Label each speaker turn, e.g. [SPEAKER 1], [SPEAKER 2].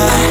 [SPEAKER 1] I.